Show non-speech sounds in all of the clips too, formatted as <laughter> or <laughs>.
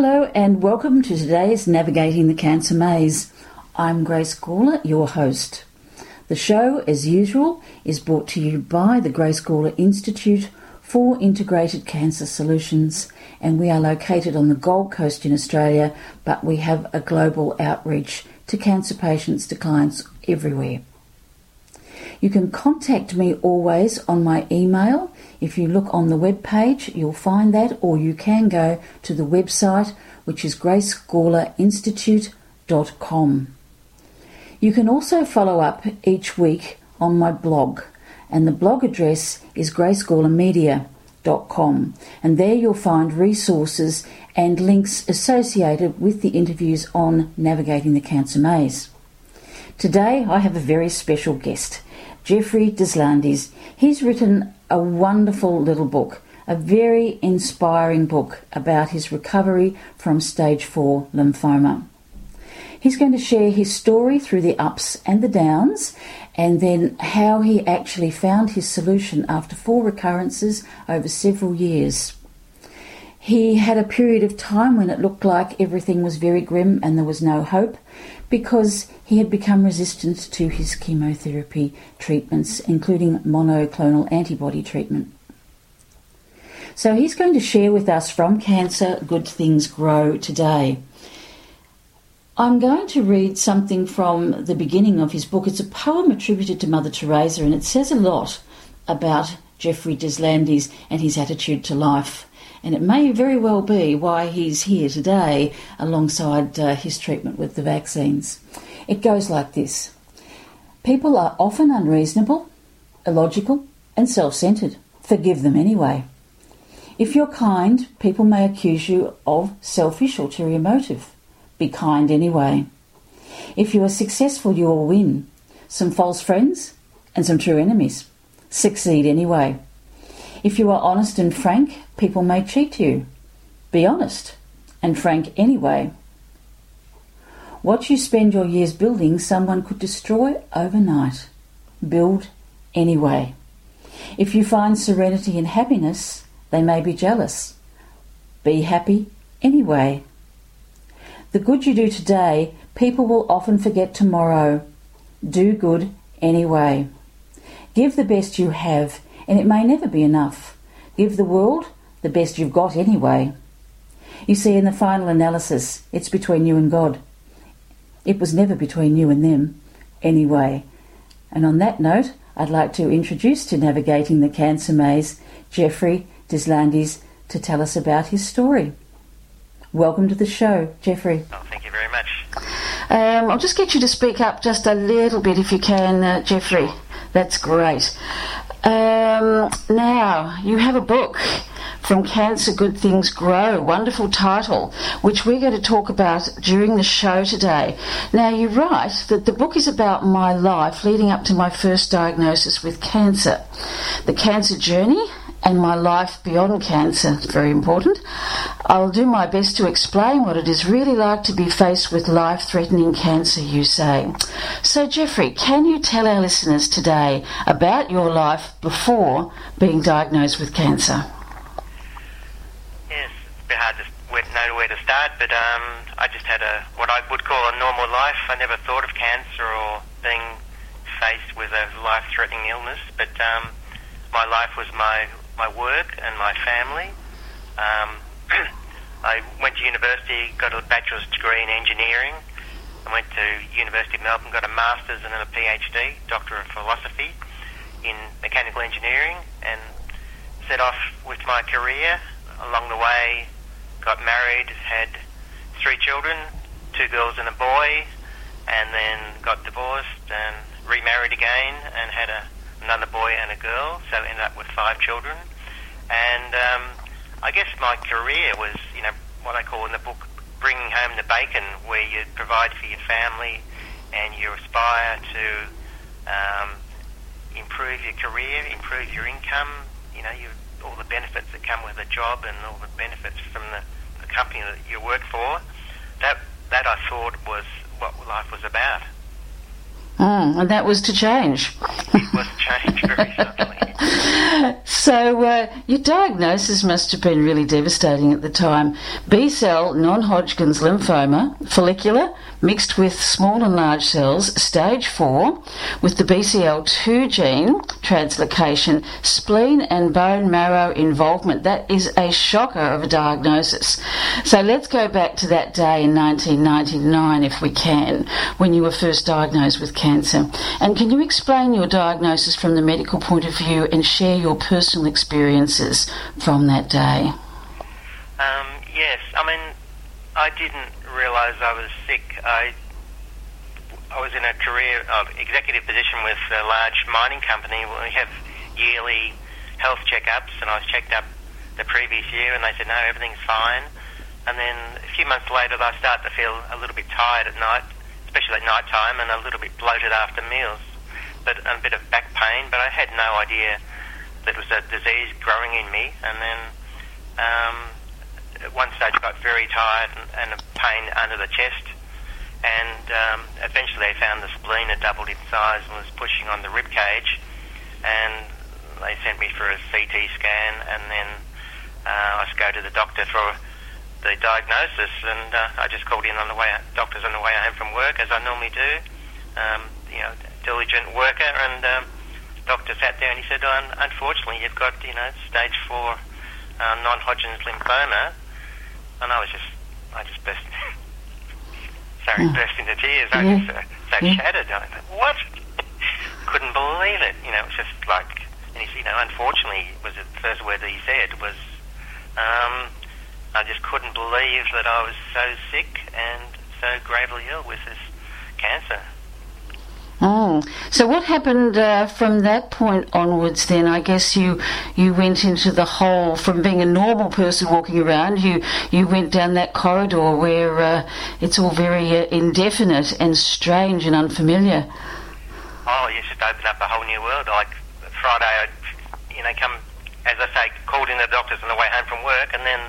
Hello and welcome to today's Navigating the Cancer Maze. I'm Grace Gawler, your host. The show, as usual, is brought to you by the Grace Gawler Institute for Integrated Cancer Solutions, and we are located on the Gold Coast in Australia, but we have a global outreach to cancer patients, to clients everywhere. You can contact me always on my email. If you look on the web page, you'll find that, or you can go to the website, which is gracegawlerinstitute.com. You can also follow up each week on my blog, and the blog address is gracegawlermedia.com, and there you'll find resources and links associated with the interviews on navigating the cancer maze. Today I have a very special guest. Jeffrey Deslandes. He's written a wonderful little book, a very inspiring book about his recovery from stage 4 lymphoma. He's going to share his story through the ups and the downs and then how he actually found his solution after four recurrences over several years. He had a period of time when it looked like everything was very grim and there was no hope because he had become resistant to his chemotherapy treatments, including monoclonal antibody treatment. So he's going to share with us from Cancer Good Things Grow today. I'm going to read something from the beginning of his book. It's a poem attributed to Mother Teresa, and it says a lot about Jeffrey Deslandes and his attitude to life and it may very well be why he's here today alongside uh, his treatment with the vaccines. It goes like this People are often unreasonable, illogical, and self centered. Forgive them anyway. If you're kind, people may accuse you of selfish ulterior motive. Be kind anyway. If you are successful, you will win. Some false friends and some true enemies. Succeed anyway. If you are honest and frank, people may cheat you. Be honest and frank anyway. What you spend your years building, someone could destroy overnight. Build anyway. If you find serenity and happiness, they may be jealous. Be happy anyway. The good you do today, people will often forget tomorrow. Do good anyway. Give the best you have and it may never be enough. Give the world the best you've got anyway. You see, in the final analysis, it's between you and God. It was never between you and them, anyway. And on that note, I'd like to introduce to Navigating the Cancer Maze Jeffrey Deslandes to tell us about his story. Welcome to the show, Jeffrey. Oh, thank you very much. Um, I'll just get you to speak up just a little bit if you can, uh, Jeffrey. That's great. Um, now, you have a book from Cancer Good Things Grow, wonderful title, which we're going to talk about during the show today. Now, you write that the book is about my life leading up to my first diagnosis with cancer, the cancer journey, and my life beyond cancer. Very important. I'll do my best to explain what it is really like to be faced with life threatening cancer, you say. So, Jeffrey, can you tell our listeners today about your life before being diagnosed with cancer? Yes, it's a bit hard to know where to start, but um, I just had a what I would call a normal life. I never thought of cancer or being faced with a life-threatening illness, but um, my life was my my work and my family. Um, <clears throat> I went to university, got a bachelor's degree in engineering. I went to University of Melbourne, got a master's and then a PhD, Doctor of Philosophy in mechanical engineering, and set off with my career. Along the way, got married, had three children, two girls and a boy, and then got divorced and remarried again and had a another boy and a girl, so ended up with five children. And um, I guess my career was, you know, what I call in the book bringing home the bacon, where you provide for your family and you aspire to um, improve your career, improve your income, you know, you, all the benefits that come with a job and all the benefits from the, the company that you work for. That, that I thought was what life was about. Mm, and that was to change. it was to change very suddenly. <laughs> so uh, your diagnosis must have been really devastating at the time. B cell non-Hodgkin's lymphoma, follicular, mixed with small and large cells, stage 4, with the BCL2 gene translocation, spleen and bone marrow involvement. That is a shocker of a diagnosis. So let's go back to that day in 1999, if we can, when you were first diagnosed with cancer. And can you explain your diagnosis from the medical point of view and share your personal experiences from that day? Um, yes, I mean, I didn't realise I was sick. I I was in a career of executive position with a large mining company. We have yearly health checkups, and I was checked up the previous year, and they said no, everything's fine. And then a few months later, I started to feel a little bit tired at night, especially at night time, and a little bit bloated after meals, but a bit of back pain. But I had no idea that it was a disease growing in me, and then. Um, at one stage got very tired and, a pain under the chest. And um, eventually they found the spleen had doubled in size and was pushing on the rib cage. And they sent me for a CT scan, and then uh, I was go to the doctor for the diagnosis. And uh, I just called in on the way, doctor's on the way home from work, as I normally do. Um, you know, diligent worker, and um, doctor sat there and he said, "Unfortunately, you've got you know stage four uh, non-Hodgkin's lymphoma." And I was just, I just burst, <laughs> sorry, yeah. burst into tears. I was uh, so yeah. shattered. I thought, what? Couldn't believe it. You know, it was just like, and you know, unfortunately, was the first word that he said was, um, I just couldn't believe that I was so sick and so gravely ill with this cancer. Oh, so what happened uh, from that point onwards? Then I guess you you went into the whole from being a normal person walking around. You you went down that corridor where uh, it's all very uh, indefinite and strange and unfamiliar. Oh, yes, it opened up a whole new world. Like Friday, I you know come as I say, called in the doctors on the way home from work, and then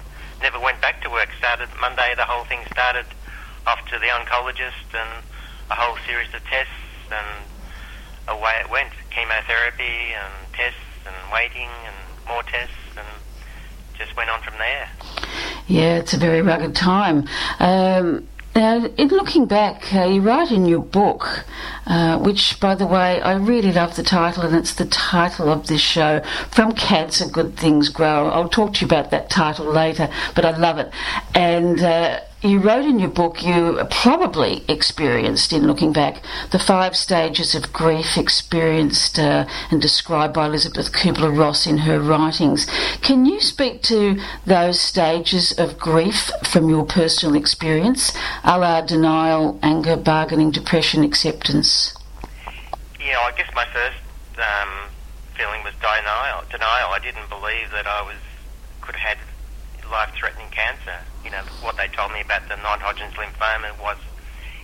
never went back to work. Started Monday, the whole thing started off to the oncologist and a whole series of tests and away it went. Chemotherapy and tests and waiting and more tests and just went on from there. Yeah, it's a very rugged time. Um, now, in looking back, uh, you write in your book, uh, which, by the way, I really love the title, and it's the title of this show, From Cancer Good Things Grow. I'll talk to you about that title later, but I love it. And uh, you wrote in your book you probably experienced, in looking back, the five stages of grief experienced uh, and described by Elizabeth Kubler Ross in her writings. Can you speak to those stages of grief from your personal experience, a la denial, anger, bargaining, depression, acceptance? Yeah, I guess my first um, feeling was denial. Denial. I didn't believe that I was could have had life-threatening cancer. You know, what they told me about the non-Hodgkin's lymphoma was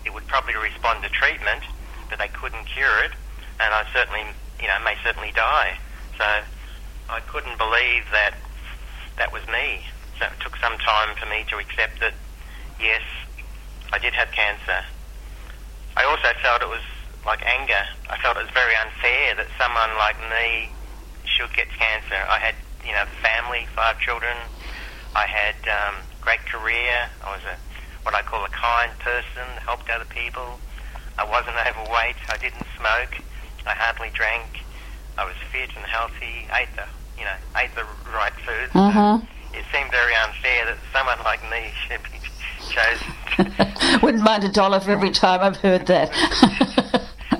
it would probably respond to treatment, but they couldn't cure it, and I certainly, you know, may certainly die. So I couldn't believe that that was me. So it took some time for me to accept that, yes, I did have cancer. I also felt it was like anger. I felt it was very unfair that someone like me should get cancer. I had, you know, family, five children, I had um, great career. I was a what I call a kind person, helped other people. I wasn't <laughs> overweight. I didn't smoke. I hardly drank. I was fit and healthy. Ate the you know ate the right food. Mm-hmm. So it seemed very unfair that someone like me <laughs> should be chosen. <laughs> Wouldn't mind a dollar for every time I've heard that.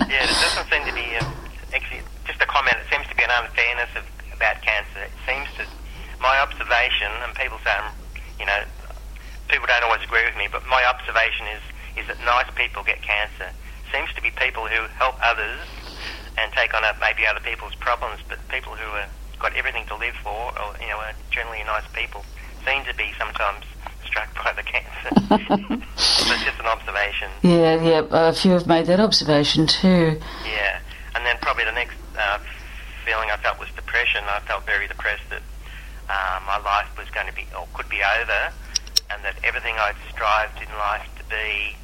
yeah, it doesn't seem to be a, actually just a comment. It seems to be an unfairness of, about cancer. It seems to my observation, and people say, you know, people don't always agree with me, but my observation is is that nice people get cancer. Seems to be people who help others and take on maybe other people's problems, but people who have got everything to live for, or you know, are generally nice people, seem to be sometimes struck by the cancer. <laughs> That's just an observation. Yeah, yeah. A few have made that observation too. Yeah, and then probably the next uh, feeling I felt was depression. I felt very depressed that uh, my life was going to be, or could be over, and that everything I'd strived in life to be,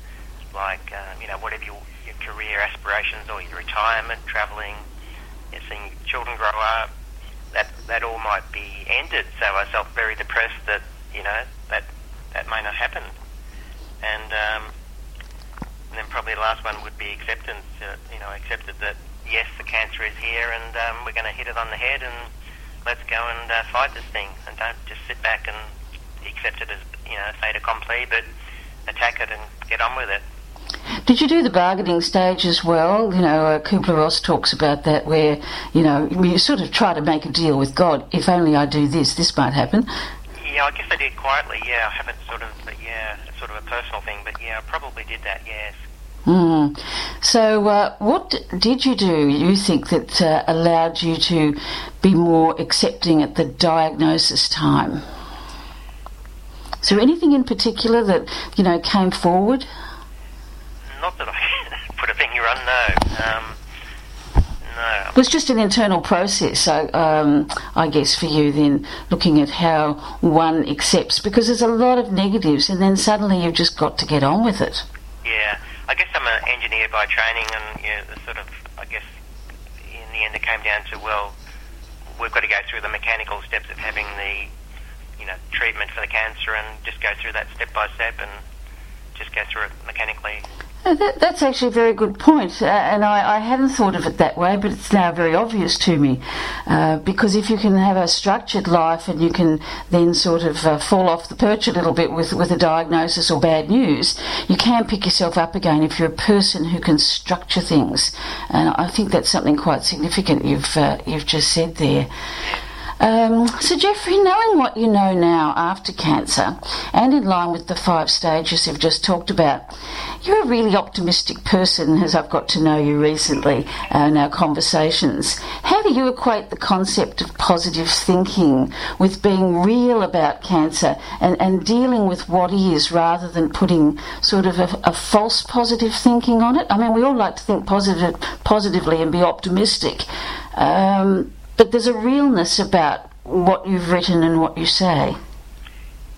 like, uh, you know, whatever your, your career aspirations or your retirement, travelling, you know, seeing children grow up, that that all might be ended. So I felt very depressed that you know that that may not happen. And, um, and then probably the last one would be acceptance. Uh, you know, accepted that yes, the cancer is here, and um, we're going to hit it on the head, and let's go and uh, fight this thing, and don't just sit back and accept it as you know fait accompli, but attack it and get on with it. Did you do the bargaining stage as well? You know, uh, Kubler Ross talks about that, where you know you sort of try to make a deal with God. If only I do this, this might happen. Yeah, I guess I did quietly. Yeah, I haven't sort of, yeah, it's sort of a personal thing, but yeah, I probably did that. Yes. Mm. So, uh, what did you do, you think, that uh, allowed you to be more accepting at the diagnosis time? Is there anything in particular that, you know, came forward? Not that I <laughs> put a finger on, no. Um, no. It was just an internal process, so, um, I guess, for you then, looking at how one accepts, because there's a lot of negatives, and then suddenly you've just got to get on with it. Yeah. I guess I'm an engineer by training, and you know, the sort of, I guess, in the end, it came down to well, we've got to go through the mechanical steps of having the, you know, treatment for the cancer, and just go through that step by step, and just go through it mechanically. That, that's actually a very good point, uh, and I, I, hadn't thought of it that way, but it's now very obvious to me. Uh, because if you can have a structured life and you can then sort of uh, fall off the perch a little bit with, with a diagnosis or bad news, you can pick yourself up again if you're a person who can structure things. And I think that's something quite significant you've uh, you've just said there. Um, so, Jeffrey, knowing what you know now after cancer, and in line with the five stages you've just talked about, you're a really optimistic person, as I've got to know you recently uh, in our conversations. How do you equate the concept of positive thinking with being real about cancer and, and dealing with what is rather than putting sort of a, a false positive thinking on it? I mean, we all like to think positive, positively and be optimistic. Um, but there's a realness about what you've written and what you say.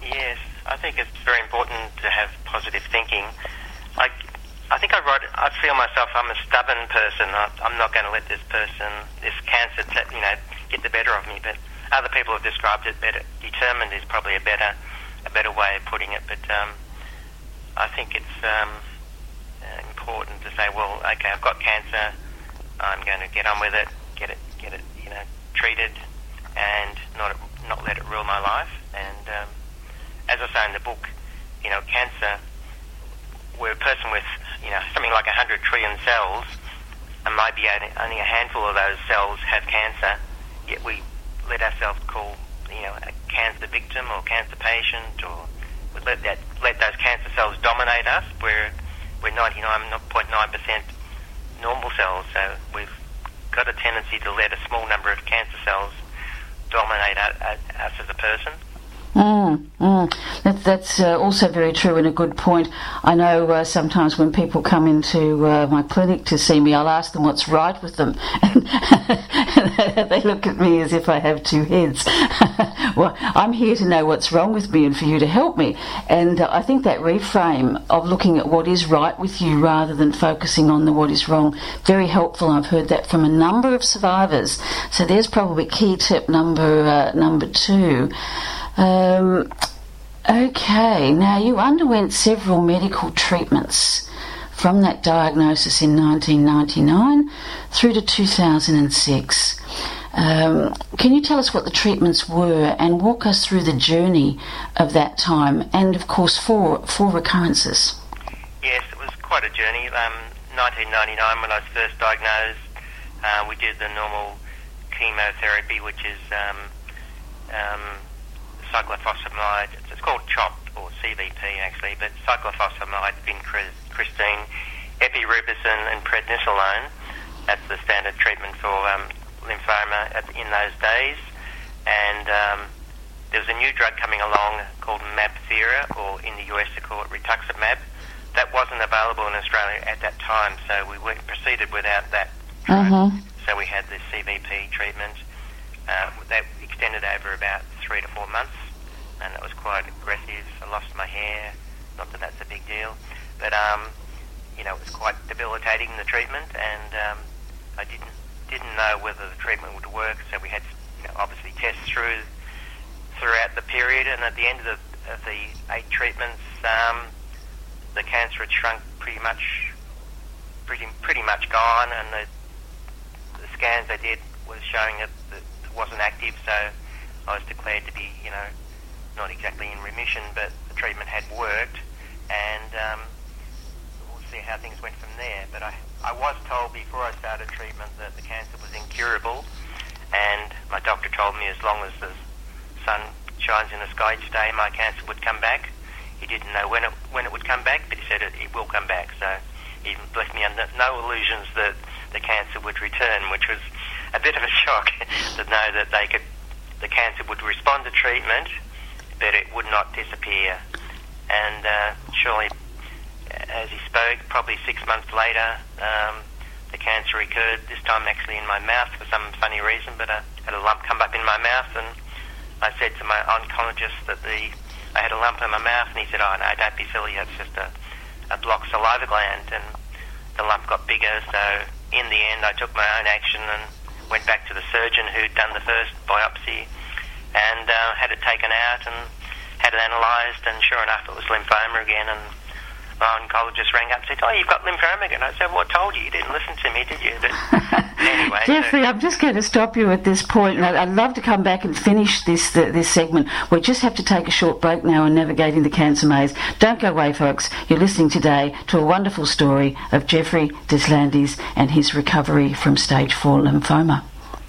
Yes, I think it's very important to have positive thinking. I, I think I write. I feel myself. I'm a stubborn person. I, I'm not going to let this person, this cancer, you know, get the better of me. But other people have described it better. Determined is probably a better, a better way of putting it. But um, I think it's um, important to say, well, okay, I've got cancer. I'm going to get on with it. Get it, get it treated and not not let it rule my life. And um, as I say in the book, you know, cancer, we're a person with you know something like hundred trillion cells, and maybe only a handful of those cells have cancer. Yet we let ourselves call you know a cancer victim or cancer patient, or we let that let those cancer cells dominate us. We're we're 99.9% normal cells, so we've got a tendency to let a small number of cancer cells dominate us as a person. Mm, mm. That, that's uh, also very true and a good point. I know uh, sometimes when people come into uh, my clinic to see me, I'll ask them what's right with them. And <laughs> they look at me as if I have two heads. <laughs> well, I'm here to know what's wrong with me and for you to help me. And uh, I think that reframe of looking at what is right with you rather than focusing on the what is wrong, very helpful. I've heard that from a number of survivors. So there's probably key tip number uh, number two. Um, okay, now you underwent several medical treatments from that diagnosis in 1999 through to 2006. Um, can you tell us what the treatments were and walk us through the journey of that time and, of course, four, four recurrences? Yes, it was quite a journey. Um, 1999, when I was first diagnosed, uh, we did the normal chemotherapy, which is um, um cyclophosphamide. It's called CHOP or CVP actually, but cyclophosphamide, vincristine, epirubicin, and prednisolone. That's the standard treatment for um, lymphoma in those days. And um, there was a new drug coming along called Mabthera, or in the US they call it rituximab. That wasn't available in Australia at that time, so we went, proceeded without that. Uh-huh. So we had the CVP treatment. Uh, that extended over about three to four months and it was quite aggressive. I lost my hair. Not that that's a big deal, but um, you know, it was quite debilitating the treatment, and um, I didn't didn't know whether the treatment would work. So we had you know, obviously tests through throughout the period, and at the end of the, of the eight treatments, um, the cancer had shrunk pretty much, pretty pretty much gone, and the, the scans they did was showing that, that it wasn't active. So I was declared to be, you know, not exactly in remission, but the treatment had worked, and um, we'll see how things went from there. But I, I was told before I started treatment that the cancer was incurable, and my doctor told me as long as the sun shines in the sky each day, my cancer would come back. He didn't know when it when it would come back, but he said it, it will come back. So he left me under no illusions that the cancer would return, which was a bit of a <laughs> shock to know that they could the cancer would respond to treatment, but it would not disappear. And uh, surely, as he spoke, probably six months later, um, the cancer recurred. This time, actually, in my mouth for some funny reason, but I had a lump come up in my mouth, and I said to my oncologist that the I had a lump in my mouth, and he said, "Oh no, don't be silly. It's just a, a blocked saliva gland." And the lump got bigger. So in the end, I took my own action and went back to the surgeon who'd done the first biopsy and uh, had it taken out and had it analysed. And sure enough, it was lymphoma again. And my oncologist rang up and said, "Oh, you've got lymphoma again." I said, "Well, I told you. You didn't listen to me, did you?" But <laughs> anyway, Jeffrey, so, I'm just going to stop you at this point, and I'd, love to come back and finish this the, this segment. We just have to take a short break now on navigating the cancer maze. Don't go away, folks. You're listening today to a wonderful story of Jeffrey Deslandes and his recovery from stage four lymphoma.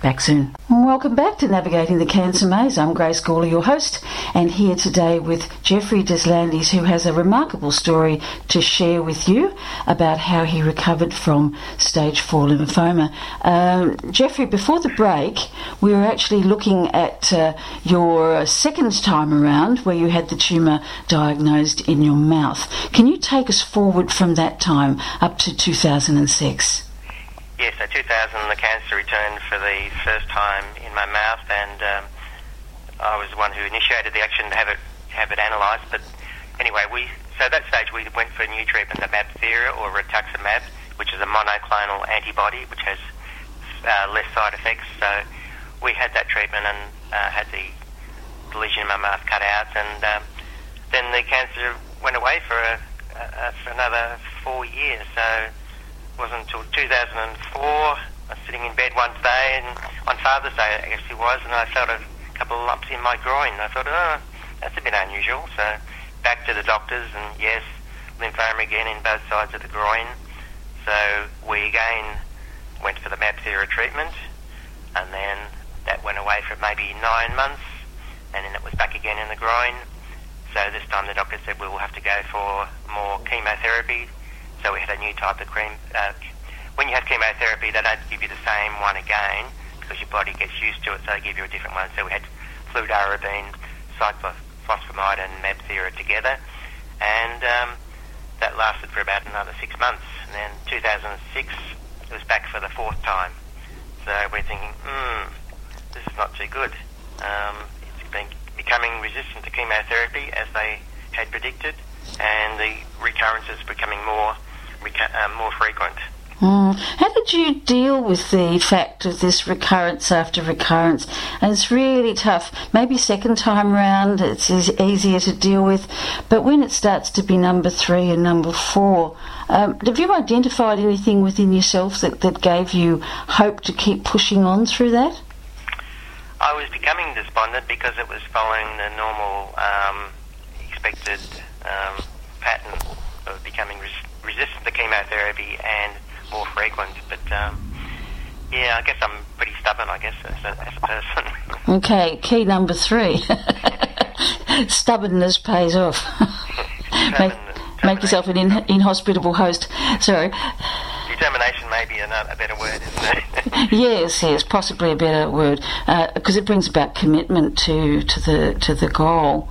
Back soon. Welcome back to Navigating the Cancer Maze. I'm Grace Gawler, your host, and here today with Jeffrey Deslandes, who has a remarkable story to share with you about how he recovered from stage four lymphoma. Um, Jeffrey, before the break, we were actually looking at uh, your second time around where you had the tumour diagnosed in your mouth. Can you take us forward from that time up to 2006? Yes, so 2000 the cancer returned for the first time in my mouth, and um, I was the one who initiated the action to have it have it analysed. But anyway, we so at that stage we went for a new treatment, the Mabthera or rituximab, which is a monoclonal antibody which has uh, less side effects. So we had that treatment and uh, had the, lesion in my mouth cut out, and um, then the cancer went away for a, a, for another four years. So wasn't until 2004. I was sitting in bed one day, and on Father's Day i it was, and I felt a couple of lumps in my groin. I thought, oh, that's a bit unusual. So back to the doctors, and yes, lymphoma again in both sides of the groin. So we again went for the Mabthera treatment, and then that went away for maybe nine months, and then it was back again in the groin. So this time the doctor said we will have to go for more chemotherapy so we had a new type of cream. Uh, when you have chemotherapy, they don't give you the same one again because your body gets used to it, so they give you a different one. So we had fludarabine, cyclophosphamide, and Mabthera together, and um, that lasted for about another six months. And then 2006, it was back for the fourth time. So we're thinking, hmm, this is not too good. Um, it's been becoming resistant to chemotherapy as they had predicted, and the recurrences becoming more uh, more frequent. Mm. How did you deal with the fact of this recurrence after recurrence? And it's really tough. Maybe second time round it's easier to deal with, but when it starts to be number three and number four, um, have you identified anything within yourself that, that gave you hope to keep pushing on through that? I was becoming despondent because it was following the normal um, expected um, pattern of becoming res- resistant to chemotherapy and more frequent. But um, yeah, I guess I'm pretty stubborn. I guess as a, as a person. <laughs> okay, key number three: <laughs> stubbornness pays off. <laughs> make, make yourself an in, inhospitable host. Sorry. Determination may be a, a better word, isn't it? <laughs> yes, yes, possibly a better word, because uh, it brings about commitment to, to the to the goal.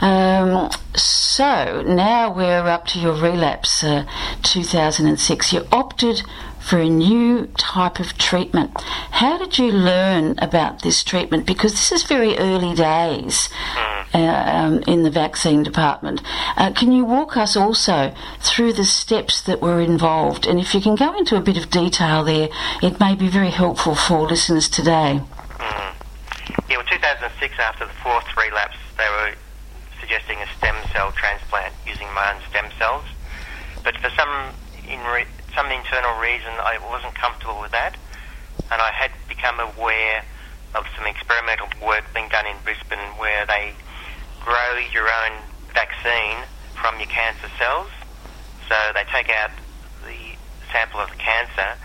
Um, so now we're up to your relapse, uh, 2006. You opted for a new type of treatment. How did you learn about this treatment? Because this is very early days uh, um, in the vaccine department. Uh, can you walk us also through the steps that were involved? And if you can go into a bit of detail there, it may be very helpful for listeners today. Mm. 2006, after the fourth relapse, they were suggesting a stem cell transplant using my own stem cells. But for some in re- some internal reason, I wasn't comfortable with that, and I had become aware of some experimental work being done in Brisbane where they grow your own vaccine from your cancer cells. So they take out the sample of the cancer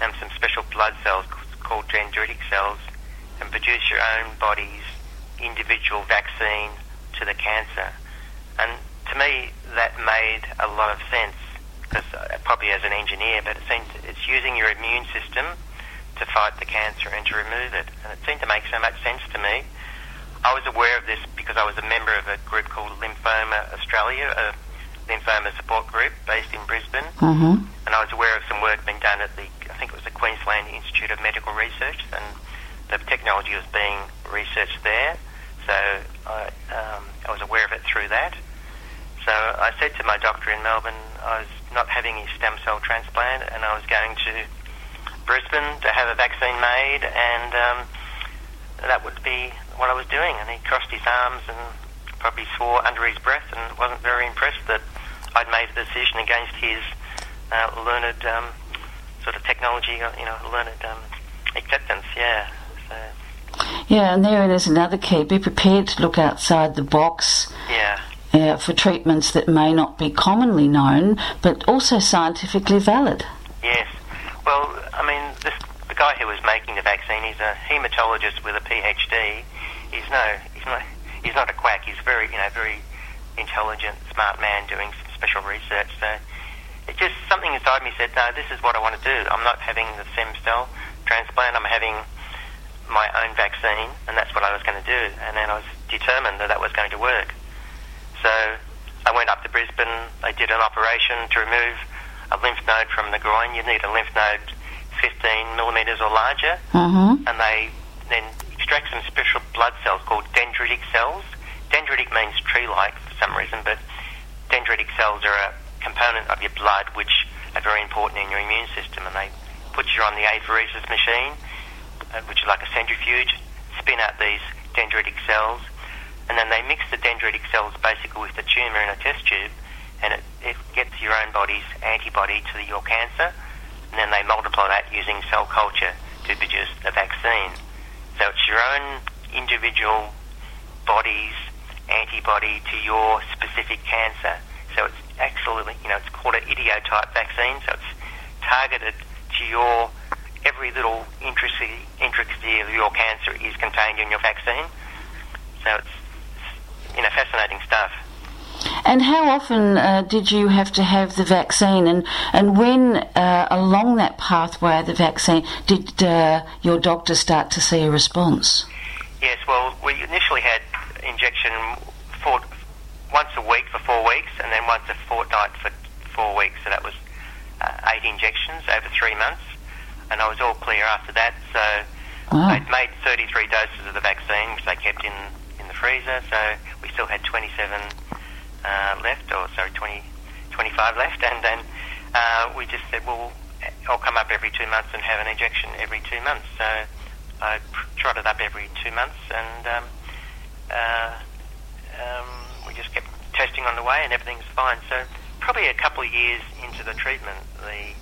and some special blood cells called dendritic cells and produce your own body's individual vaccine to the cancer. And to me, that made a lot of sense because uh, probably as an engineer, but it seems it's using your immune system to fight the cancer and to remove it. And it seemed to make so much sense to me. I was aware of this because I was a member of a group called Lymphoma Australia, a lymphoma support group based in Brisbane. Mm-hmm. And I was aware of some work being done at the, I think it was the Queensland Institute of Medical Research, and the technology was being researched there. So I, um, I was aware of it through that. So I said to my doctor in Melbourne, I was not having a stem cell transplant, and I was going to Brisbane to have a vaccine made, and um, that would be what I was doing. And he crossed his arms and probably swore under his breath, and wasn't very impressed that I'd made a decision against his uh, learned um, sort of technology, uh, you know, learned um, acceptance. Yeah. So. Yeah, and there is another key. Be prepared to look outside the box. Yeah. Uh, for treatments that may not be commonly known, but also scientifically valid. Yes. Well, I mean, this, the guy who was making the vaccine, he's a hematologist with a PhD. He's no, he's not, he's not a quack. He's very, you know, very intelligent, smart man doing some special research. So it just something inside me said, no, this is what I want to do. I'm not having the stem cell transplant. I'm having my own vaccine, and that's what I was going to do. And then I was determined that that was going to work. So I went up to Brisbane. They did an operation to remove a lymph node from the groin. You need a lymph node 15 millimetres or larger. Mm-hmm. And they then extract some special blood cells called dendritic cells. Dendritic means tree-like for some reason, but dendritic cells are a component of your blood which are very important in your immune system. And they put you on the apheresis machine, uh, which is like a centrifuge, spin out these dendritic cells, and then they mix the dendritic cells basically with the tumour in a test tube and it, it gets your own body's antibody to your cancer, and then they multiply that using cell culture to produce a vaccine. So it's your own individual body's antibody to your specific cancer. So it's absolutely, you know, it's called an idiotype vaccine, so it's targeted to your, every little intricacy, intricacy of your cancer is contained in your vaccine. So it's, you know, fascinating stuff. And how often uh, did you have to have the vaccine, and and when uh, along that pathway of the vaccine did uh, your doctor start to see a response? Yes, well, we initially had injection for once a week for four weeks, and then once a fortnight for four weeks. So that was uh, eight injections over three months, and I was all clear after that. So Wow. they'd made 33 doses of the vaccine, which they kept in freezer. So we still had 27 uh, left, or sorry, 20, 25 left, <laughs> and then uh, we just said, well, I'll come up every two months and have an injection every two months. So I trotted up every two months, and um, uh, um, we just kept testing on the way, and everything's fine. So probably a couple of years into the treatment, the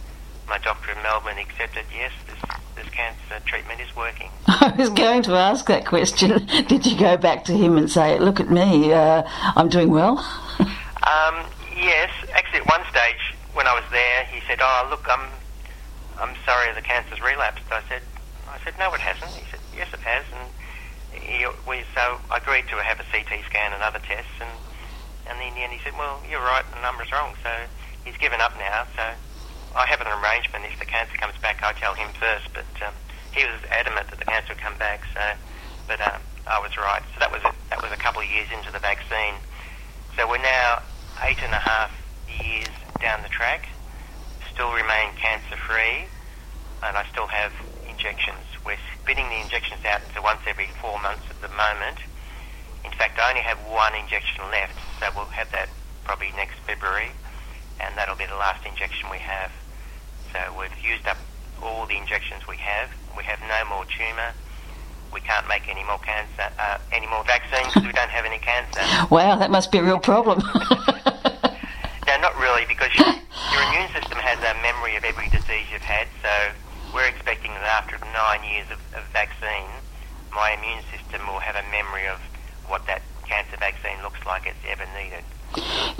my doctor in Melbourne accepted, yes, this this cancer treatment is working. <laughs> I was going to ask that question. <laughs> Did you go back to him and say, "Look at me, uh, I'm doing well"? <laughs> Um, yes, actually, at one stage when I was there, he said, "Oh, look, I'm, I'm sorry, the cancer's relapsed." I said, "I said no, it hasn't." He said, "Yes, it has." And he, we so I agreed to have a CT scan and other tests, and and in the end, he said, "Well, you're right, the number's wrong." So he's given up now. So I have an arrangement. If the cancer comes back, I tell him first. But um, he was adamant that the cancer would come back. So, but um, I was right. So that was a, that was a couple of years into the vaccine. So we're now eight and a half years down the track, still remain cancer free, and I still have injections. We're spitting the injections out to once every four months at the moment. In fact, I only have one injection left, so we'll have that probably next February, and that'll be the last injection we have. So we've used up all the injections we have. We have no more tumour. we can't make any more cancer, uh, any more vaccines because we don't have any cancer. <laughs> Wow, that must be a real problem. <laughs> no, not really, because your, your immune system has a memory of every disease you've had. So we're expecting that after nine years of, of vaccine, my immune system will have a memory of what that cancer vaccine looks like it's ever needed.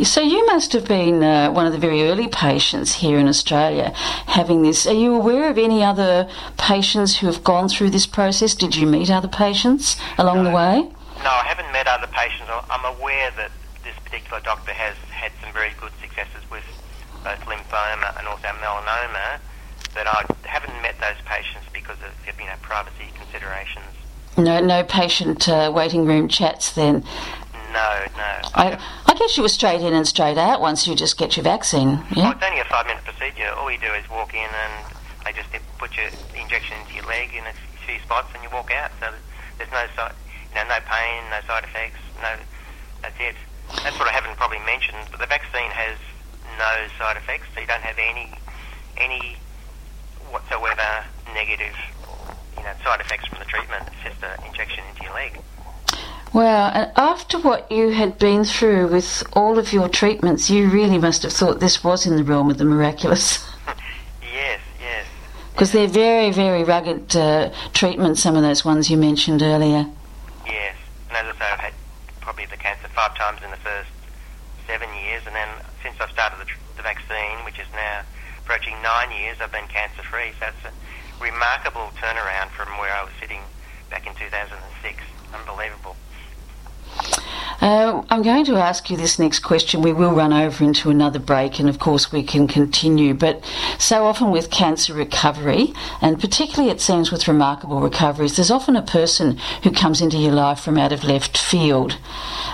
So you must have been uh, one of the very early patients here in Australia having this. Are you aware of any other patients who have gone through this process? Did you meet other patients along no, the way? No, I haven't met other patients. I'm aware that this particular doctor has had some very good successes with both lymphoma and also melanoma, but I haven't met those patients because of you know privacy considerations. No, no patient uh, waiting room chats then. No, no. I, I guess you were straight in and straight out once you just get your vaccine. Yeah. Oh, it's only a five minute procedure. All you do is walk in and they just put your injection into your leg in a few spots and you walk out. So there's no side, you know, no pain, no side effects. No, that's it. That's what I haven't probably mentioned. But the vaccine has no side effects, so you don't have any any whatsoever negative you know, side effects from the treatment. It's just an injection into your leg. Well, and after what you had been through with all of your treatments, you really must have thought this was in the realm of the miraculous. <laughs> yes, yes. Because they're very, very rugged uh, treatments, some of those ones you mentioned earlier. Yes. And as I say, I've had probably the cancer five times in the first seven years, and then since I've started the, tr- the vaccine, which is now approaching nine years, I've been cancer free. So it's a remarkable turnaround from where I was sitting back in 2006. Unbelievable. Uh, I'm going to ask you this next question. We will run over into another break, and of course, we can continue. But so often with cancer recovery, and particularly it seems with remarkable recoveries, there's often a person who comes into your life from out of left field.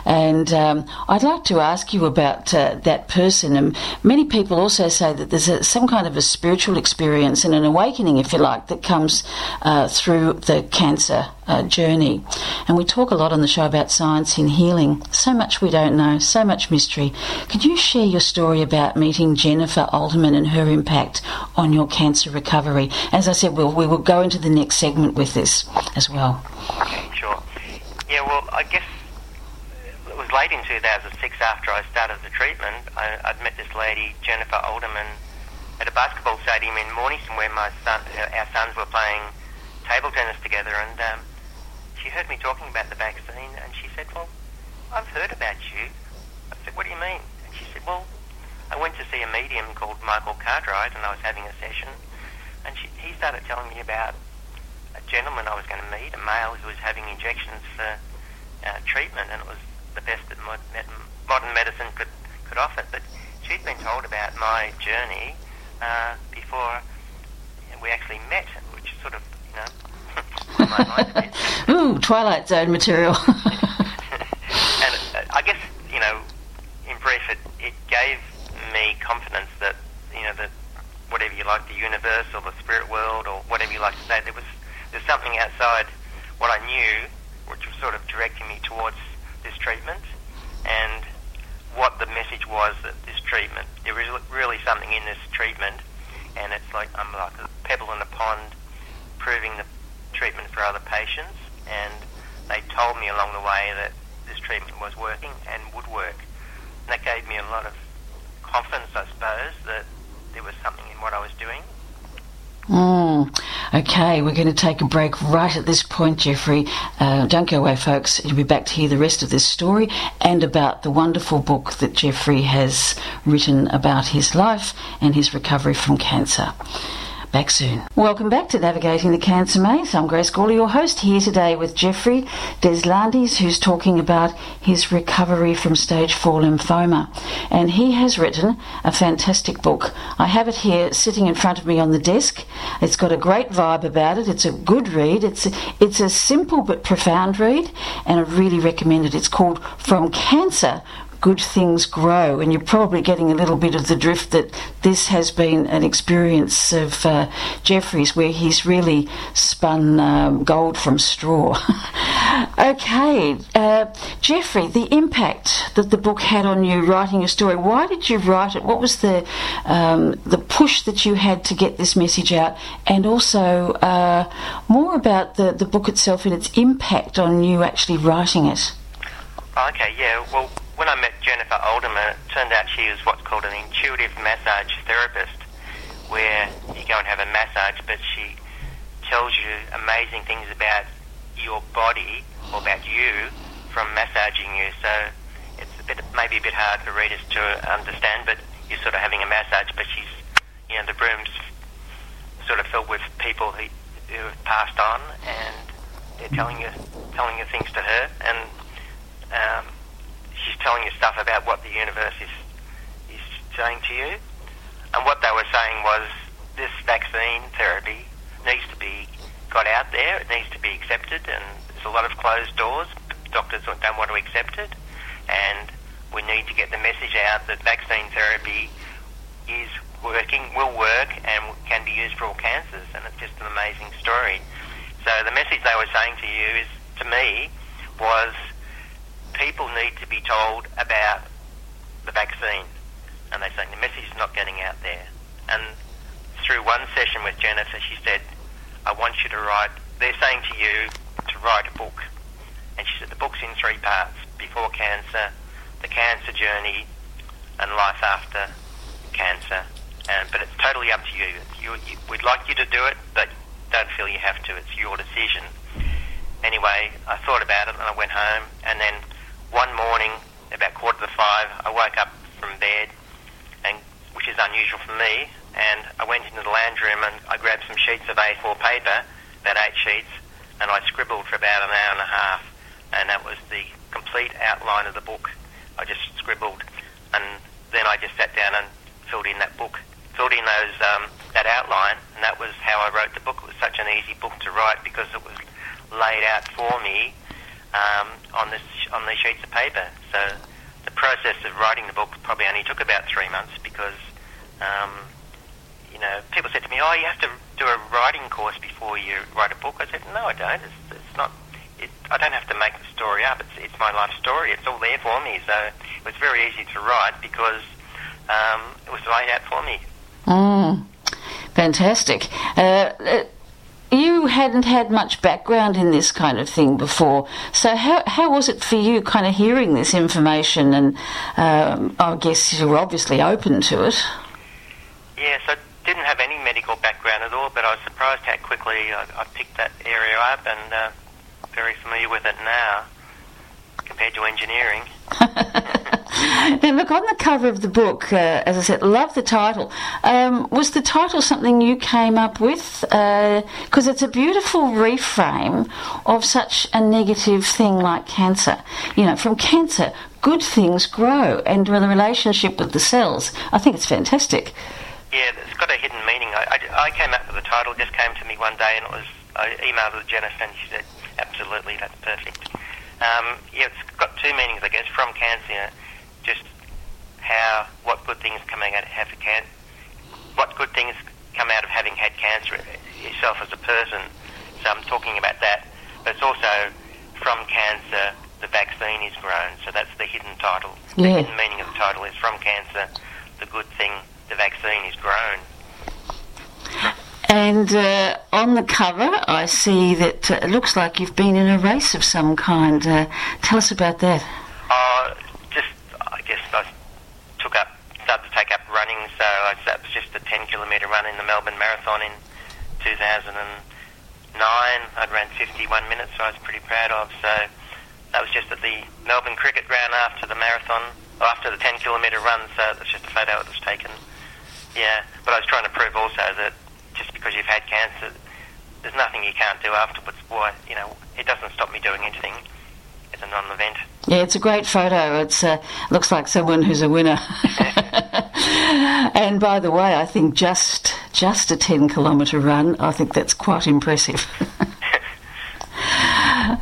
And um, I'd like to ask you about uh, that person. And many people also say that there's a, some kind of a spiritual experience and an awakening, if you like, that comes uh, through the cancer uh, journey. And we talk a lot on the show about science in healing. So much we don't know, so much mystery. Could you share your story about meeting Jennifer Alderman and her impact on your cancer recovery? As I said, we'll, we will go into the next segment with this as well. Sure. Yeah, well, I guess it was late in 2006 after I started the treatment. I, would met this lady, Jennifer Alderman, at a basketball stadium in Mornington where my son, our sons were playing table tennis together and um, she heard me talking about the vaccine and she said, well, I've heard about you. I said, what do you mean? And she said, well, I went to see a medium called Michael Cartwright and I was having a session and she, he started telling me about a gentleman I was going to meet, a male who was having injections for uh, treatment and it was the best that modern medicine could, could offer. But she'd been told about my journey uh, before we actually met, which sort of, you know, <laughs> <laughs> Ooh, Twilight Zone material. <laughs> and uh, I guess, you know, in brief, it, it gave me confidence that, you know, that whatever you like, the universe or the spirit world or whatever you like to say, there was there's something outside what I knew, which was sort of directing me towards this treatment, and what the message was that this treatment, there is really something in this treatment, and it's like I'm like a pebble in a pond, proving the treatment for other patients, and they told me along the way that this treatment was working and would work. And that gave me a lot of confidence, I suppose, that there was something in what I was doing. Mm. Okay, we're going to take a break right at this point, Jeffrey. Uh, don't go away, folks. You'll be back to hear the rest of this story and about the wonderful book that Jeffrey has written about his life and his recovery from cancer. Back soon. Welcome back to Navigating the Cancer Maze. I'm Grace Gawler, your host, here today with Jeffrey Deslandes, who's talking about his recovery from stage 4 lymphoma. And he has written a fantastic book. I have it here sitting in front of me on the desk. It's got a great vibe about it. It's a good read. It's a, it's a simple but profound read, and I really recommend it. It's called From Cancer good things grow. And you're probably getting a little bit of the drift that this has been an experience of uh, Jeffrey's where he's really spun um, gold from straw. <laughs> okay, uh, Jeffrey, the impact that the book had on you writing a story. Why did you write it? What was the um, the push that you had to get this message out? And also uh, more about the, the book itself and its impact on you actually writing it. Okay, yeah. Well, when I met Jennifer Alderman, it turned out she was what's called an intuitive massage therapist, where you go and have a massage, but she tells you amazing things about your body or about you from massaging you. So it's a bit, maybe a bit hard for readers to understand, but you're sort of having a massage, but she's, you know, the room's sort of filled with people who, who have passed on, and they're telling you, telling you things to her, and um, she's telling you stuff about what the universe is is saying to you. And what they were saying was this vaccine therapy needs to be got out there. It needs to be accepted, and there's a lot of closed doors. Doctors don't want to accept it, and we need to get the message out that vaccine therapy is working, will work, and can be used for all cancers. And it's just an amazing story. So the message they were saying to you is, to me, was need to be told about the vaccine. And they're saying the message is not getting out there. And through one session with Jennifer, she said, I want you to write, they're saying to you to write a book. And she said, the book's in three parts before cancer, the cancer journey, and life after cancer. And, but it's totally up to you. you. you. We'd like you to do it, but don't feel you have to. It's your decision. Anyway, I thought about it and I went home, and then one morning, about quarter to five, I woke up from bed, and which is unusual for me, and I went into the lounge room and I grabbed some sheets of A4 paper, about eight sheets, and I scribbled for about an hour and a half, and that was the complete outline of the book. I just scribbled, and then I just sat down and filled in that book, filled in those um, that outline, and that was how I wrote the book. It was such an easy book to write because it was laid out for me um, on this on these sheets of paper. So the process of writing the book probably only took about three months because, um, you know, people said to me, "Oh, you have to do a writing course before you write a book." I said, "No, I don't. It's, it's not. It, I don't have to make the story up. It's it's my life story. It's all there for me. So it was very easy to write because um, it was laid out for me." Mm, fantastic. Uh, you hadn't had much background in this kind of thing before. So how, how was it for you kind of hearing this information? And um, I guess you were obviously open to it. Yes, I didn't have any medical background at all, but I was surprised how quickly I, I picked that area up and uh, very familiar with it now compared to engineering. <laughs> <laughs> now, look, on the cover of the book, uh, as I said, love the title. Um, was the title something you came up with? Because uh, it's a beautiful reframe of such a negative thing like cancer. You know, from cancer, good things grow, and the relationship with the cells. I think it's fantastic. Yeah, it's got a hidden meaning. I, I, I came up with the title, just came to me one day, and it was I emailed it to Jennifer, and she said, "Absolutely, that's perfect." Um, yeah, it's got two meanings, I guess, from cancer. Just how, what good things come out of having cancer, what good things come out of having had cancer yourself as a person. So I'm talking about that. But it's also from cancer, the vaccine is grown. So that's the hidden title. Yeah. The hidden meaning of the title is from cancer, the good thing, the vaccine is grown. And uh, on the cover, I see that uh, it looks like you've been in a race of some kind. Uh, tell us about that. Uh, guess I took up, started to take up running. So I, that was just a 10 kilometre run in the Melbourne Marathon in 2009. I'd ran 51 minutes, so I was pretty proud of. So that was just at the Melbourne Cricket Ground after the marathon, after the 10 kilometre run. So that's just a photo that was taken. Yeah, but I was trying to prove also that just because you've had cancer, there's nothing you can't do afterwards. Why, you know, it doesn't stop me doing anything. A non-event. Yeah, it's a great photo. It uh, looks like someone who's a winner. <laughs> and by the way, I think just just a 10 kilometre run, I think that's quite impressive. <laughs>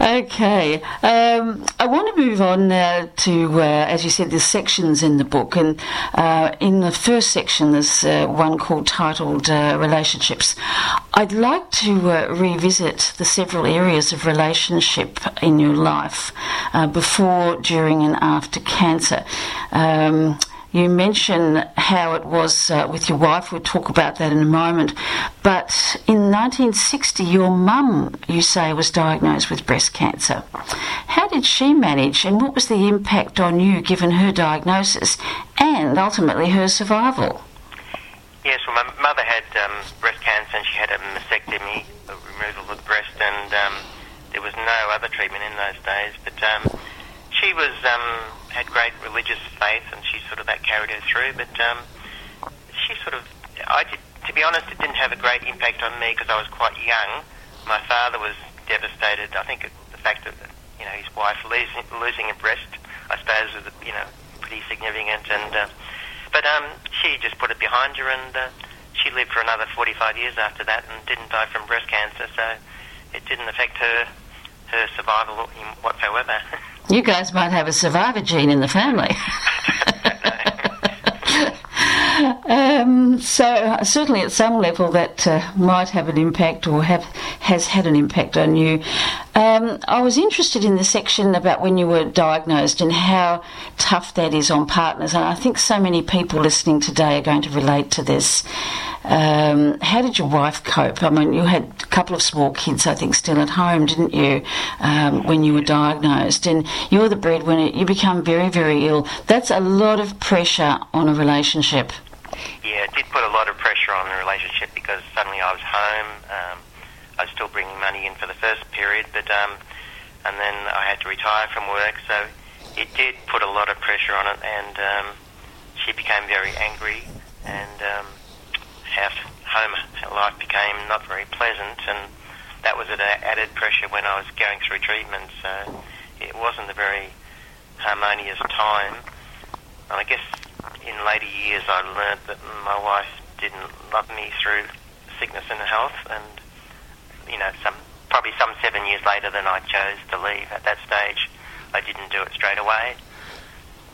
Okay, um, I want to move on now to, uh, as you said, there's sections in the book, and uh, in the first section there's uh, one called titled uh, Relationships. I'd like to uh, revisit the several areas of relationship in your life uh, before, during, and after cancer. Um, you mention how it was uh, with your wife. We'll talk about that in a moment. But in 1960, your mum, you say, was diagnosed with breast cancer. How did she manage, and what was the impact on you given her diagnosis and ultimately her survival? Yes, well, my mother had um, breast cancer and she had a mastectomy, a removal of the breast, and um, there was no other treatment in those days. But um, she was um, had great religious faith, and she sort of that carried her through. But um, she sort of, I did, to be honest, it didn't have a great impact on me because I was quite young. My father was devastated. I think the fact that you know his wife losing, losing a breast, I suppose, was you know pretty significant. And uh, but um, she just put it behind her, and uh, she lived for another 45 years after that, and didn't die from breast cancer. So it didn't affect her survival whatsoever. You guys might have a survivor gene in the family. um, so certainly at some level that uh, might have an impact or have has had an impact on you. Um, I was interested in the section about when you were diagnosed and how tough that is on partners, and I think so many people listening today are going to relate to this. Um, how did your wife cope? I mean, you had a couple of small kids, I think, still at home, didn't you, um, when you were diagnosed? And you're the breadwinner, you become very, very ill. That's a lot of pressure on a relationship. Yeah, it did put a lot of pressure on the relationship because suddenly I was home. Um, I was still bringing money in for the first period, but um, and then I had to retire from work, so it did put a lot of pressure on it, and um, she became very angry, and house home life became not very pleasant, and that was an added pressure when I was going through treatment. So it wasn't a very harmonious time. And I guess in later years I learned that my wife didn't love me through sickness and health, and you know, some probably some seven years later than I chose to leave. At that stage, I didn't do it straight away.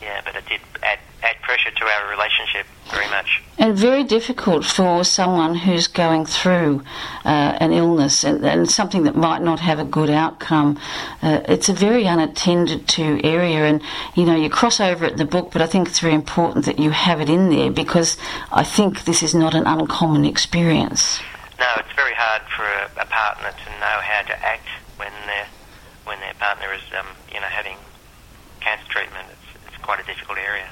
Yeah, but it did add add pressure to our relationship very much. And very difficult for someone who's going through uh, an illness and, and, something that might not have a good outcome. Uh, it's a very unattended to area, and you know you cross over it in the book, but I think it's very important that you have it in there because I think this is not an uncommon experience. No, it's very hard for a, a partner to know how to act when their when their partner is um, you know having cancer treatment. Quite a difficult area.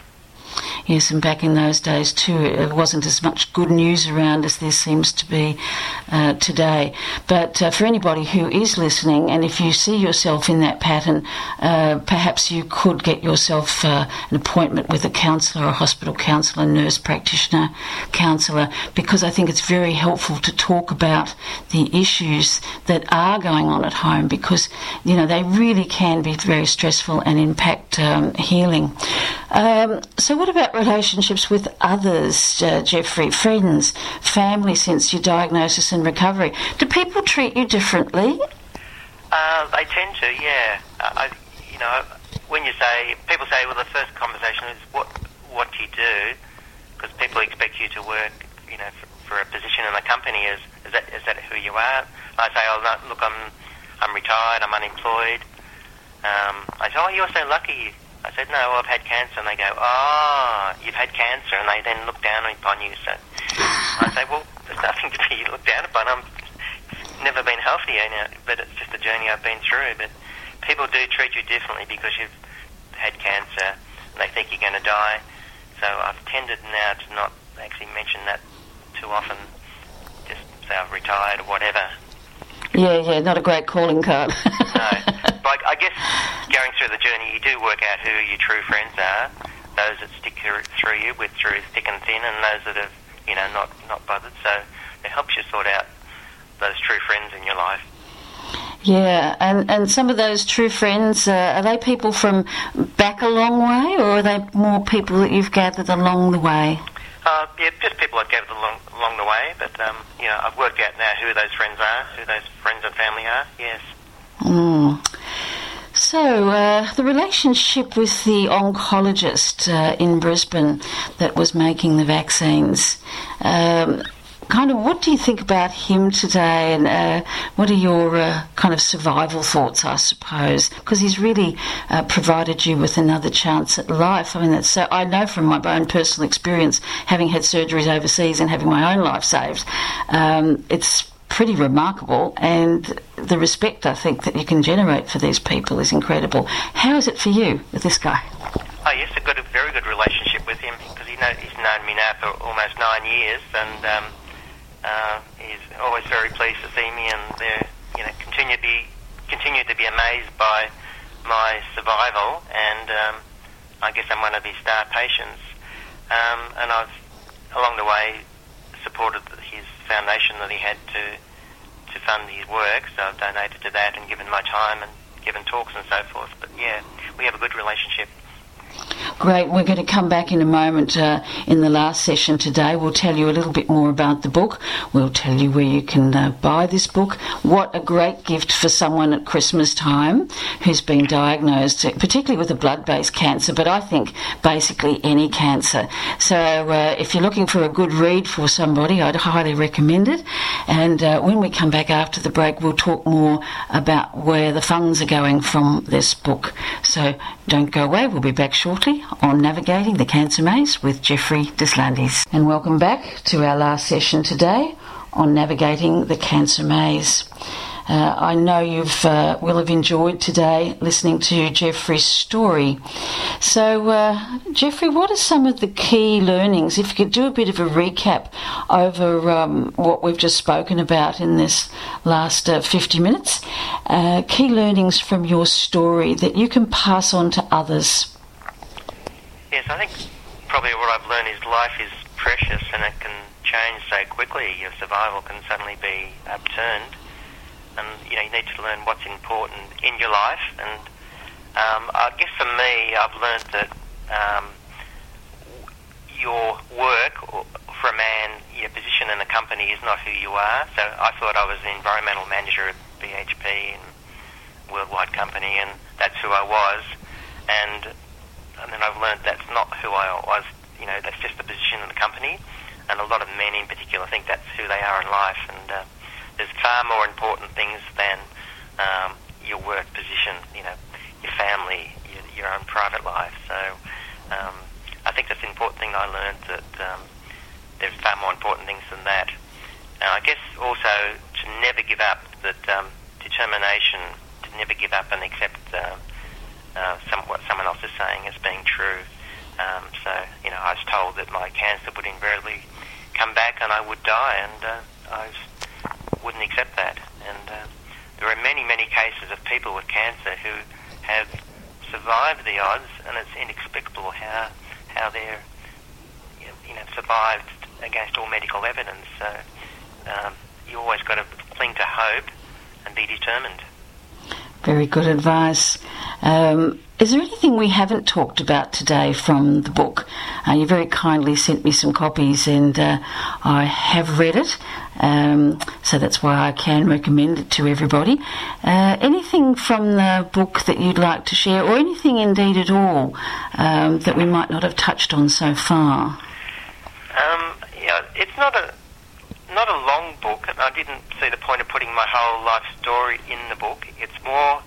Yes, and back in those days too, it wasn't as much good news around as there seems to be uh, today. But uh, for anybody who is listening, and if you see yourself in that pattern, uh, perhaps you could get yourself uh, an appointment with a counsellor, a hospital counsellor, nurse practitioner, counsellor, because I think it's very helpful to talk about the issues that are going on at home because, you know, they really can be very stressful and impact um, healing. Um, so, what about relationships with others, uh, Jeffrey? Friends, family since your diagnosis and recovery? Do people treat you differently? Uh, they tend to, yeah. I, you know, when you say, people say, well, the first conversation is, what, what do you do? Because people expect you to work, you know, for, for, a position in the company. Is, is, that, is that who you are? I say, oh, no, look, I'm, I'm retired, I'm unemployed. Um, I say, oh, you're so lucky I said, no, I've had cancer. And they go, oh, you've had cancer. And they then look down upon you. So I say, well, there's nothing to be <laughs> looked down upon. I'm never been healthy, you know, but it's just a journey I've been through. But people do treat you differently because you've had cancer and they think you're going to die. So I've tended now to not actually mention that too often. Just say I've retired or whatever. Yeah, yeah, not a great calling card. no, <laughs> but I guess going through the journey, you do work out who your true friends are, those that stick through you with through thick and thin, and those that have, you know, not not bothered. So it helps you sort out those true friends in your life. Yeah, and, and some of those true friends, uh, are they people from back a long way, or are they more people that you've gathered along the way? Uh, yeah, just people I've gathered along, along the way, but, um, you know, I've worked out now who those friends are, who those friends and family are, yes. Mm. So, uh, the relationship with the oncologist uh, in Brisbane that was making the vaccines, um, kind of what do you think about him today? And uh, what are your uh, kind of survival thoughts i suppose? Because he's really uh, provided you with another chance at life. I mean that's so i know from my own personal experience having had surgeries overseas and having my own life saved um, it's pretty remarkable and the respect i think that you can generate for these people is incredible how is it for you with this guy Oh yes, I've got a very good relationship with him because he know, he's known me now for almost nine years, and um, uh, he's always very pleased to see me, and they you know continue to be continue to be amazed by my survival, and um, I guess I'm one of his star patients. Um, and I've along the way supported his foundation that he had to to fund his work, so I've donated to that and given my time and given talks and so forth. But yeah, we have a good relationship. Great. We're going to come back in a moment uh, in the last session today. We'll tell you a little bit more about the book. We'll tell you where you can uh, buy this book. What a great gift for someone at Christmas time who's been diagnosed, particularly with a blood based cancer, but I think basically any cancer. So uh, if you're looking for a good read for somebody, I'd highly recommend it. And uh, when we come back after the break, we'll talk more about where the funds are going from this book. So don't go away. We'll be back shortly on Navigating the Cancer Maze with Jeffrey Deslandes. And welcome back to our last session today on Navigating the Cancer Maze. Uh, I know you uh, will have enjoyed today listening to Jeffrey's story. So, uh, Jeffrey, what are some of the key learnings? If you could do a bit of a recap over um, what we've just spoken about in this last uh, 50 minutes, uh, key learnings from your story that you can pass on to others. Yes, I think probably what I've learned is life is precious and it can change so quickly. Your survival can suddenly be upturned, and you know you need to learn what's important in your life. And um, I guess for me, I've learned that um, your work for a man, your position in a company is not who you are. So I thought I was the environmental manager at BHP and worldwide company, and that's who I was. And and then I've learned that's not who I was. You know, that's just the position in the company, and a lot of men in particular think that's who they are in life. And uh, there's far more important things than um, your work position. You know, your family, your, your own private life. So um, I think that's the important thing I learned that um, there's far more important things than that. And I guess also to never give up. That um, determination to never give up and accept. Uh, uh, some, what someone else is saying as being true. Um, so, you know, I was told that my cancer would invariably come back and I would die, and uh, I wouldn't accept that. And uh, there are many, many cases of people with cancer who have survived the odds, and it's inexplicable how how they're you know survived against all medical evidence. So um, you always got to cling to hope and be determined. Very good advice. Um, is there anything we haven't talked about today from the book? Uh, you very kindly sent me some copies, and uh, I have read it, um, so that's why I can recommend it to everybody. Uh, anything from the book that you'd like to share, or anything indeed at all um, that we might not have touched on so far? Um, yeah, it's not a not a long book, and I didn't see the point of putting my whole life story in the book. It's more,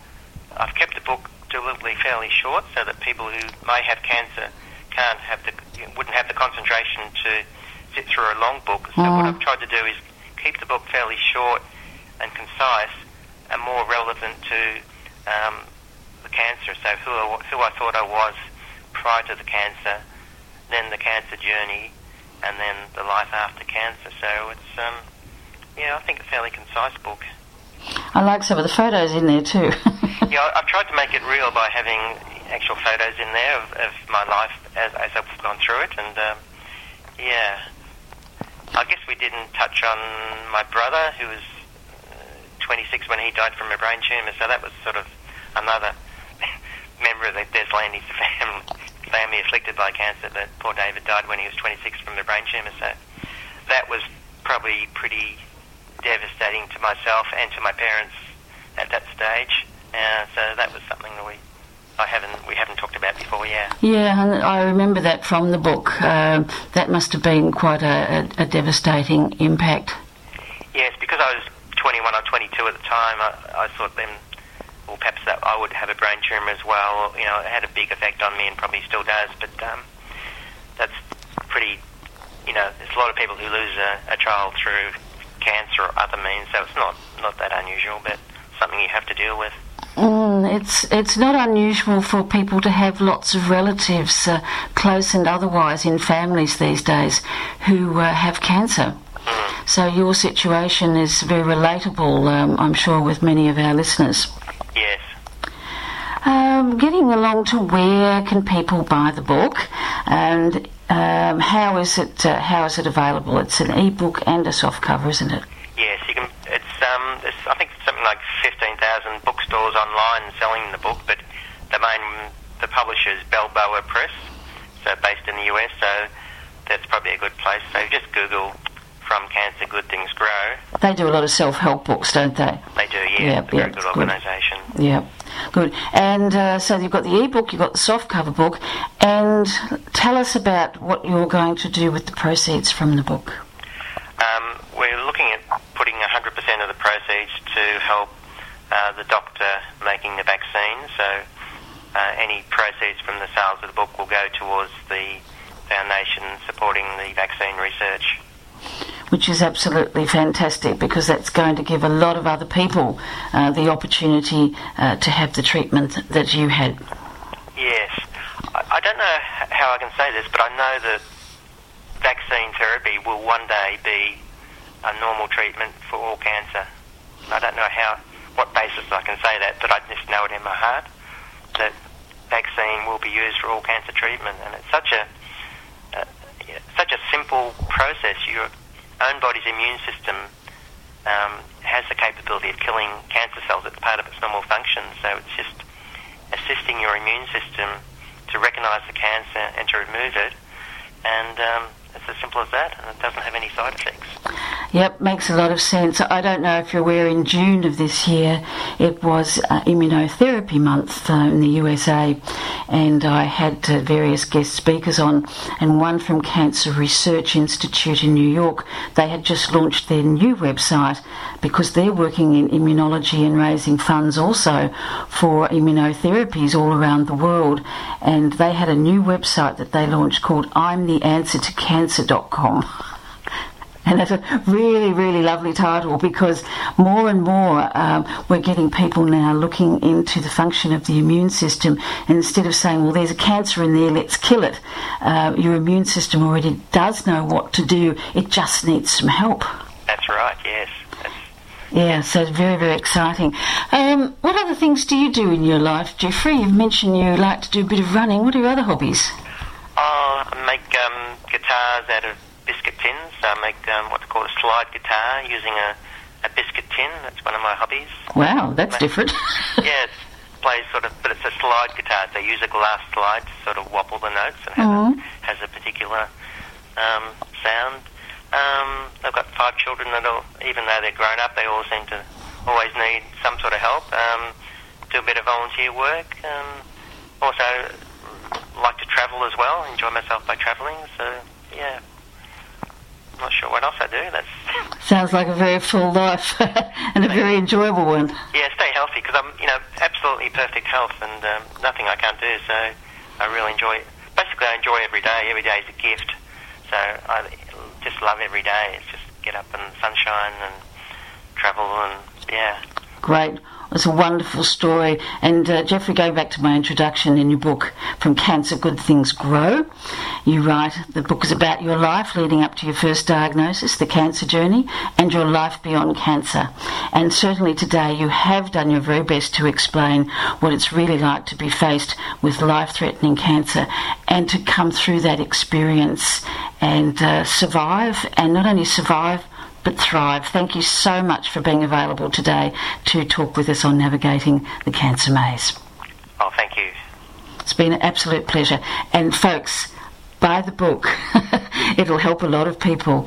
I've kept the book deliberately fairly short so that people who may have cancer can't have the, wouldn't have the concentration to sit through a long book. So mm. what I've tried to do is keep the book fairly short and concise and more relevant to um, the cancer. So who I, who I thought I was prior to the cancer, then the cancer journey, and then the life after cancer. So it's, um, yeah, I think a fairly concise book. I like some of the photos in there too. <laughs> yeah, I've tried to make it real by having actual photos in there of, of my life as, as I've gone through it, and um, yeah, I guess we didn't touch on my brother who was uh, 26 when he died from a brain tumour, so that was sort of another member of the Deslandes family family afflicted by cancer, but poor David died when he was 26 from a brain tumour. So that was probably pretty devastating to myself and to my parents at that stage. Uh, so that was something that we I haven't we haven't talked about before. Yeah. Yeah, and I remember that from the book. Um, that must have been quite a, a, a, devastating impact. Yes, because I was 21 or 22 at the time. I, I thought then, well, perhaps that I would have a brain tumour as well. You know, it had a big effect on me and probably still does. But um, that's pretty. You know, there's a lot of people who lose a, a child through cancer or other means, so it's not not that unusual, but something you have to deal with. Mm, it's it's not unusual for people to have lots of relatives, uh, close and otherwise, in families these days, who uh, have cancer. Mm. So your situation is very relatable, um, I'm sure, with many of our listeners. Um, getting along to where can people buy the book, and um, how is it uh, how is it available? It's an e-book and a soft cover, isn't it? Yes, you can. It's um, it's, I think something like fifteen thousand bookstores online selling the book, but the main the publisher is Balboa Press, so based in the US. So that's probably a good place. So just Google from cancer, good things grow. They do a lot of self-help books, don't they? They do, yeah. Yep, yep, very good organisation. Yeah, good. And uh, so you've got the e-book, you've got the soft cover book, and tell us about what you're going to do with the proceeds from the book. Um, we're looking at putting 100% of the proceeds to help uh, the doctor making the vaccine. So uh, any proceeds from the sales of the book will go towards the foundation supporting the vaccine research which is absolutely fantastic because that's going to give a lot of other people uh, the opportunity uh, to have the treatment that you had. Yes. I, don't know how I can say this, but I know that vaccine therapy will one day be a normal treatment for all cancer. I don't know how, what basis I can say that, but I just know it in my heart that vaccine will be used for all cancer treatment, and it's such a simple process. Your own body's immune system um, has the capability of killing cancer cells. It's part of its normal function. So it's just assisting your immune system to recognize the cancer and to remove it. And um, it's as simple as that, and it doesn't have any side effects. Yep, makes a lot of sense. I don't know if you're aware, in June of this year, it was uh, immunotherapy month uh, in the USA, and I had uh, various guest speakers on, and one from Cancer Research Institute in New York. They had just launched their new website because they're working in immunology and raising funds also for immunotherapies all around the world, and they had a new website that they launched called I'm <laughs> the Answer to Cancer.com. And that's a really, really lovely title because more and more um, we're getting people now looking into the function of the immune system. And instead of saying, well, there's a cancer in there, let's kill it, uh, your immune system already does know what to do. It just needs some help. That's right, yes. yeah, so it's very, very exciting. Um, what other things do you do in your life, Jeffrey? You've mentioned you like to do a bit of running. What are your other hobbies? Oh, I make um, guitars out of biscuit tins. I make um, what's called a slide guitar using a, a biscuit tin. That's one of my hobbies. Wow, that's different. <laughs> yeah, it plays sort of, but it's a slide guitar. They use a glass slide to sort of wobble the notes and has, a, has a particular um, sound. Um, I've got five children that, all, even though they're grown up, they all seem to always need some sort of help. Um, do a bit of volunteer work. Um, also, like to travel as well. Enjoy myself by travelling. So yeah not sure what else I do. That's <laughs> sounds like a very full life <laughs> and a very enjoyable one. Yeah, stay healthy because I'm, you know, absolutely perfect health and um, nothing I can't do. So I really enjoy. It. Basically, I enjoy every day. Every day is a gift. So I just love every day. It's just get up in the sunshine and travel and yeah. Great. It's a wonderful story. And uh, Jeffrey, going back to my introduction in your book, From Cancer Good Things Grow, you write the book is about your life leading up to your first diagnosis, the cancer journey, and your life beyond cancer. And certainly today you have done your very best to explain what it's really like to be faced with life threatening cancer and to come through that experience and uh, survive, and not only survive, but thrive. Thank you so much for being available today to talk with us on navigating the cancer maze. Oh, thank you. It's been an absolute pleasure. And folks, buy the book. <laughs> It'll help a lot of people.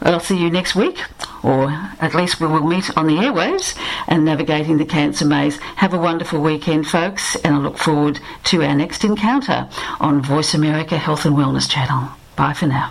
I'll see you next week or at least we will meet on the airwaves and navigating the cancer maze. Have a wonderful weekend, folks, and I look forward to our next encounter on Voice America Health and Wellness Channel. Bye for now.